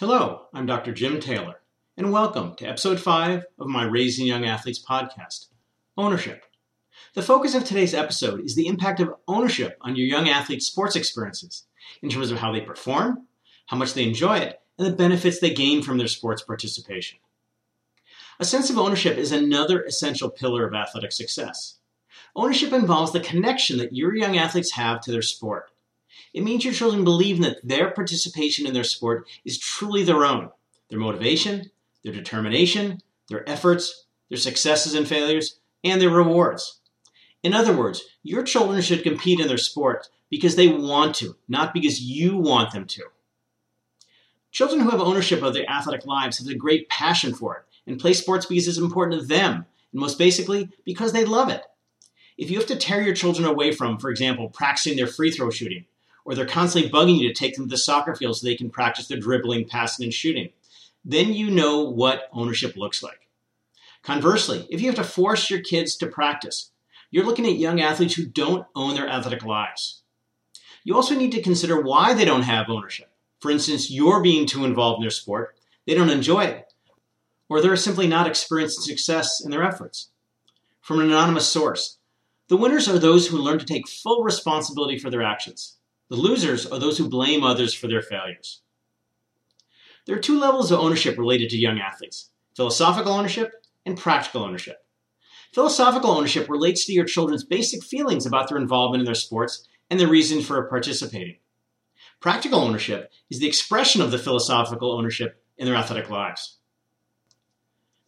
Hello, I'm Dr. Jim Taylor, and welcome to episode 5 of my Raising Young Athletes podcast Ownership. The focus of today's episode is the impact of ownership on your young athletes' sports experiences in terms of how they perform, how much they enjoy it, and the benefits they gain from their sports participation. A sense of ownership is another essential pillar of athletic success. Ownership involves the connection that your young athletes have to their sport. It means your children believe that their participation in their sport is truly their own. Their motivation, their determination, their efforts, their successes and failures, and their rewards. In other words, your children should compete in their sport because they want to, not because you want them to. Children who have ownership of their athletic lives have a great passion for it and play sports because it's important to them, and most basically, because they love it. If you have to tear your children away from, for example, practicing their free throw shooting, or they're constantly bugging you to take them to the soccer field so they can practice their dribbling, passing, and shooting, then you know what ownership looks like. Conversely, if you have to force your kids to practice, you're looking at young athletes who don't own their athletic lives. You also need to consider why they don't have ownership. For instance, you're being too involved in their sport, they don't enjoy it, or they're simply not experiencing success in their efforts. From an anonymous source, the winners are those who learn to take full responsibility for their actions. The losers are those who blame others for their failures. There are two levels of ownership related to young athletes philosophical ownership and practical ownership. Philosophical ownership relates to your children's basic feelings about their involvement in their sports and their reason for participating. Practical ownership is the expression of the philosophical ownership in their athletic lives.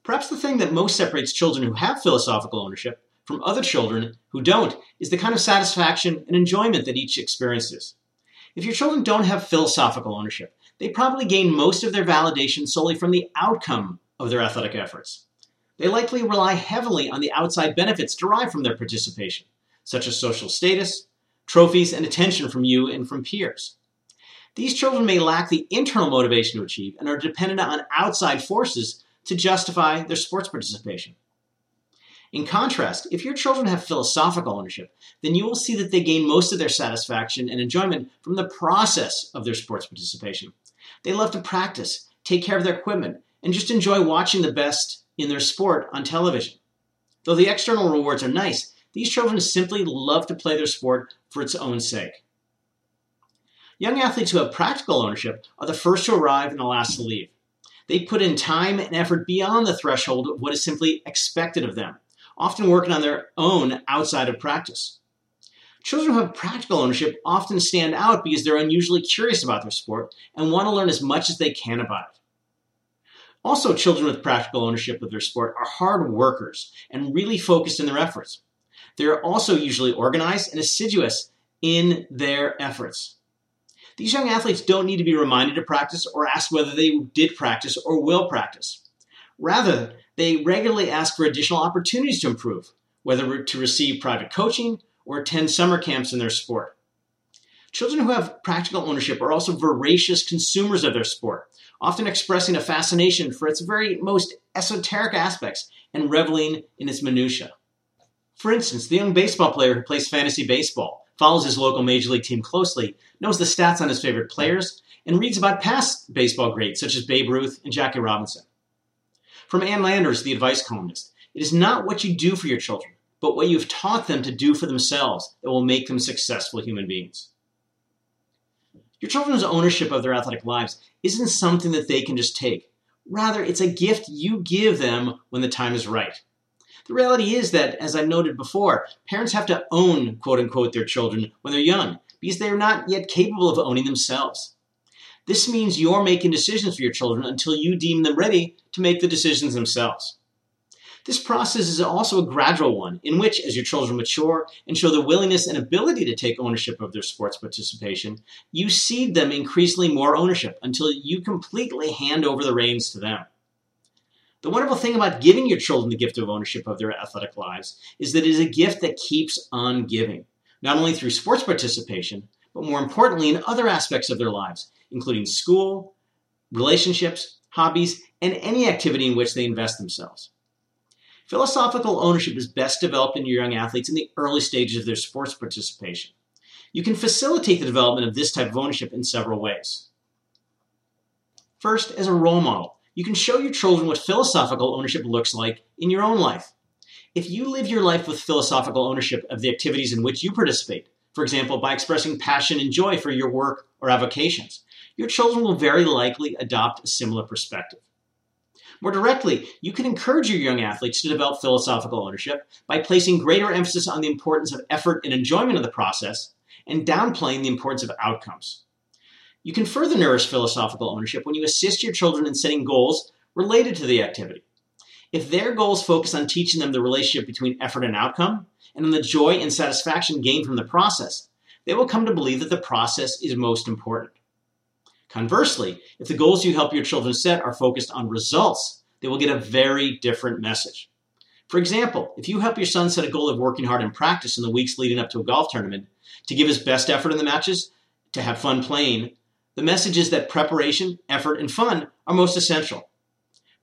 Perhaps the thing that most separates children who have philosophical ownership from other children who don't is the kind of satisfaction and enjoyment that each experiences. If your children don't have philosophical ownership, they probably gain most of their validation solely from the outcome of their athletic efforts. They likely rely heavily on the outside benefits derived from their participation, such as social status, trophies, and attention from you and from peers. These children may lack the internal motivation to achieve and are dependent on outside forces to justify their sports participation. In contrast, if your children have philosophical ownership, then you will see that they gain most of their satisfaction and enjoyment from the process of their sports participation. They love to practice, take care of their equipment, and just enjoy watching the best in their sport on television. Though the external rewards are nice, these children simply love to play their sport for its own sake. Young athletes who have practical ownership are the first to arrive and the last to leave. They put in time and effort beyond the threshold of what is simply expected of them, often working on their own outside of practice. Children who have practical ownership often stand out because they're unusually curious about their sport and want to learn as much as they can about it. Also, children with practical ownership of their sport are hard workers and really focused in their efforts. They are also usually organized and assiduous in their efforts. These young athletes don't need to be reminded to practice or asked whether they did practice or will practice. Rather, they regularly ask for additional opportunities to improve, whether to receive private coaching or attend summer camps in their sport. Children who have practical ownership are also voracious consumers of their sport, often expressing a fascination for its very most esoteric aspects and reveling in its minutiae. For instance, the young baseball player who plays fantasy baseball follows his local major league team closely, knows the stats on his favorite players, and reads about past baseball greats such as Babe Ruth and Jackie Robinson. From Ann Landers, the advice columnist, it is not what you do for your children, but what you've taught them to do for themselves that will make them successful human beings. Your children's ownership of their athletic lives isn't something that they can just take. Rather, it's a gift you give them when the time is right. The reality is that, as I noted before, parents have to own, quote unquote, their children when they're young because they are not yet capable of owning themselves. This means you're making decisions for your children until you deem them ready to make the decisions themselves. This process is also a gradual one in which, as your children mature and show the willingness and ability to take ownership of their sports participation, you cede them increasingly more ownership until you completely hand over the reins to them. The wonderful thing about giving your children the gift of ownership of their athletic lives is that it is a gift that keeps on giving, not only through sports participation, but more importantly in other aspects of their lives, including school, relationships, hobbies, and any activity in which they invest themselves. Philosophical ownership is best developed in your young athletes in the early stages of their sports participation. You can facilitate the development of this type of ownership in several ways. First, as a role model, you can show your children what philosophical ownership looks like in your own life. If you live your life with philosophical ownership of the activities in which you participate, for example, by expressing passion and joy for your work or avocations, your children will very likely adopt a similar perspective. More directly, you can encourage your young athletes to develop philosophical ownership by placing greater emphasis on the importance of effort and enjoyment of the process and downplaying the importance of outcomes. You can further nourish philosophical ownership when you assist your children in setting goals related to the activity. If their goals focus on teaching them the relationship between effort and outcome, and on the joy and satisfaction gained from the process, they will come to believe that the process is most important. Conversely, if the goals you help your children set are focused on results, they will get a very different message. For example, if you help your son set a goal of working hard in practice in the weeks leading up to a golf tournament, to give his best effort in the matches, to have fun playing, the message is that preparation, effort, and fun are most essential.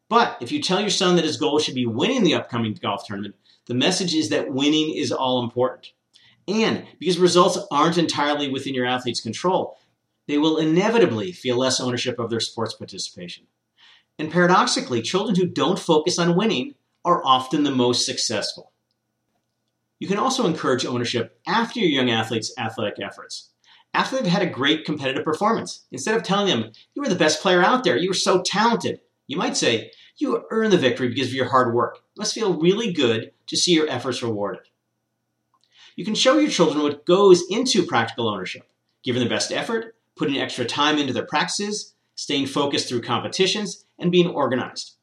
But if you tell your son that his goal should be winning the upcoming golf tournament, the message is that winning is all important. And because results aren't entirely within your athlete's control, they will inevitably feel less ownership of their sports participation. And paradoxically, children who don't focus on winning are often the most successful. You can also encourage ownership after your young athlete's athletic efforts. After they've had a great competitive performance, instead of telling them, You were the best player out there, you were so talented, you might say, You earned the victory because of your hard work. It must feel really good to see your efforts rewarded. You can show your children what goes into practical ownership, giving the best effort, putting extra time into their practices, staying focused through competitions, and being organized.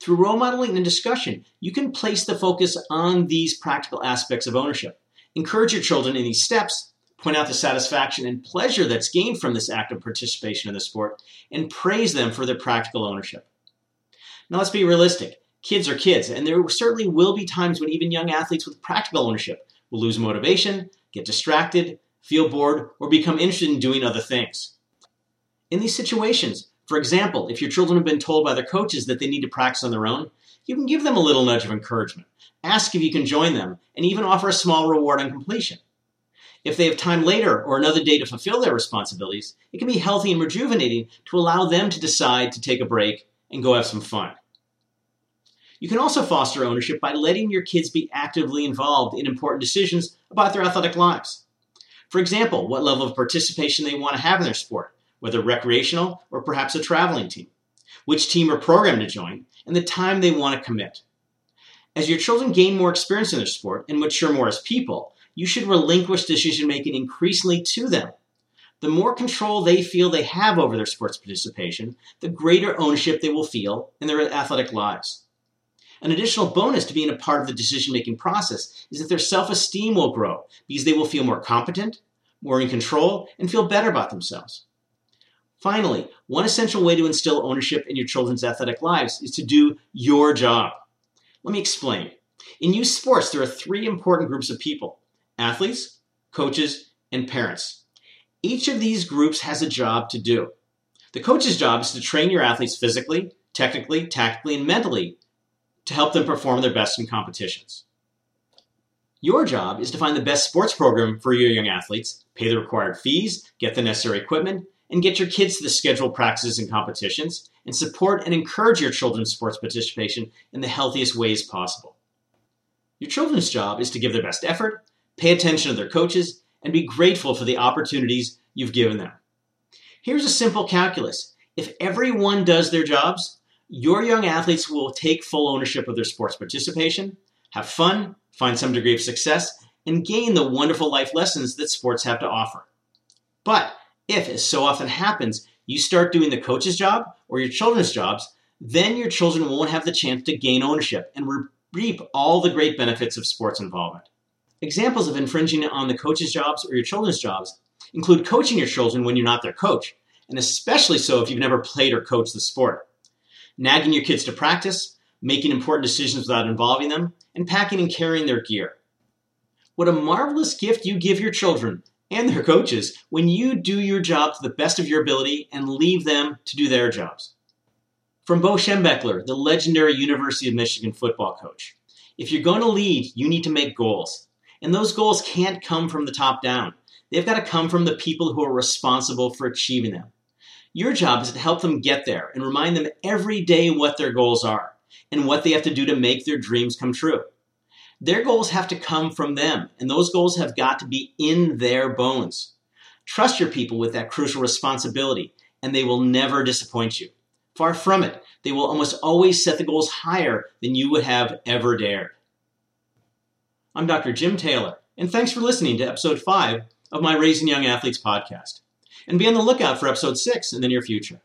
Through role modeling and discussion, you can place the focus on these practical aspects of ownership. Encourage your children in these steps, point out the satisfaction and pleasure that's gained from this active participation in the sport, and praise them for their practical ownership. Now, let's be realistic. Kids are kids, and there certainly will be times when even young athletes with practical ownership will lose motivation, get distracted, feel bored, or become interested in doing other things. In these situations, for example, if your children have been told by their coaches that they need to practice on their own, you can give them a little nudge of encouragement, ask if you can join them, and even offer a small reward on completion. If they have time later or another day to fulfill their responsibilities, it can be healthy and rejuvenating to allow them to decide to take a break and go have some fun. You can also foster ownership by letting your kids be actively involved in important decisions about their athletic lives. For example, what level of participation they want to have in their sport, whether recreational or perhaps a traveling team, which team or program to join, and the time they want to commit. As your children gain more experience in their sport and mature more as people, you should relinquish decision making increasingly to them. The more control they feel they have over their sports participation, the greater ownership they will feel in their athletic lives. An additional bonus to being a part of the decision making process is that their self esteem will grow because they will feel more competent, more in control, and feel better about themselves. Finally, one essential way to instill ownership in your children's athletic lives is to do your job. Let me explain. In youth sports, there are three important groups of people athletes, coaches, and parents. Each of these groups has a job to do. The coach's job is to train your athletes physically, technically, tactically, and mentally to help them perform their best in competitions. Your job is to find the best sports program for your young athletes, pay the required fees, get the necessary equipment, and get your kids to the scheduled practices and competitions, and support and encourage your children's sports participation in the healthiest ways possible. Your children's job is to give their best effort, pay attention to their coaches, and be grateful for the opportunities you've given them. Here's a simple calculus. If everyone does their jobs, your young athletes will take full ownership of their sports participation, have fun, find some degree of success, and gain the wonderful life lessons that sports have to offer. But if, as so often happens, you start doing the coach's job or your children's jobs, then your children won't have the chance to gain ownership and reap all the great benefits of sports involvement. Examples of infringing on the coach's jobs or your children's jobs include coaching your children when you're not their coach, and especially so if you've never played or coached the sport nagging your kids to practice, making important decisions without involving them, and packing and carrying their gear. What a marvelous gift you give your children and their coaches when you do your job to the best of your ability and leave them to do their jobs. From Bo Schembechler, the legendary University of Michigan football coach, if you're going to lead, you need to make goals. And those goals can't come from the top down. They've got to come from the people who are responsible for achieving them. Your job is to help them get there and remind them every day what their goals are and what they have to do to make their dreams come true. Their goals have to come from them, and those goals have got to be in their bones. Trust your people with that crucial responsibility, and they will never disappoint you. Far from it, they will almost always set the goals higher than you would have ever dared. I'm Dr. Jim Taylor, and thanks for listening to episode 5 of my Raising Young Athletes podcast. And be on the lookout for episode 6 in the near future.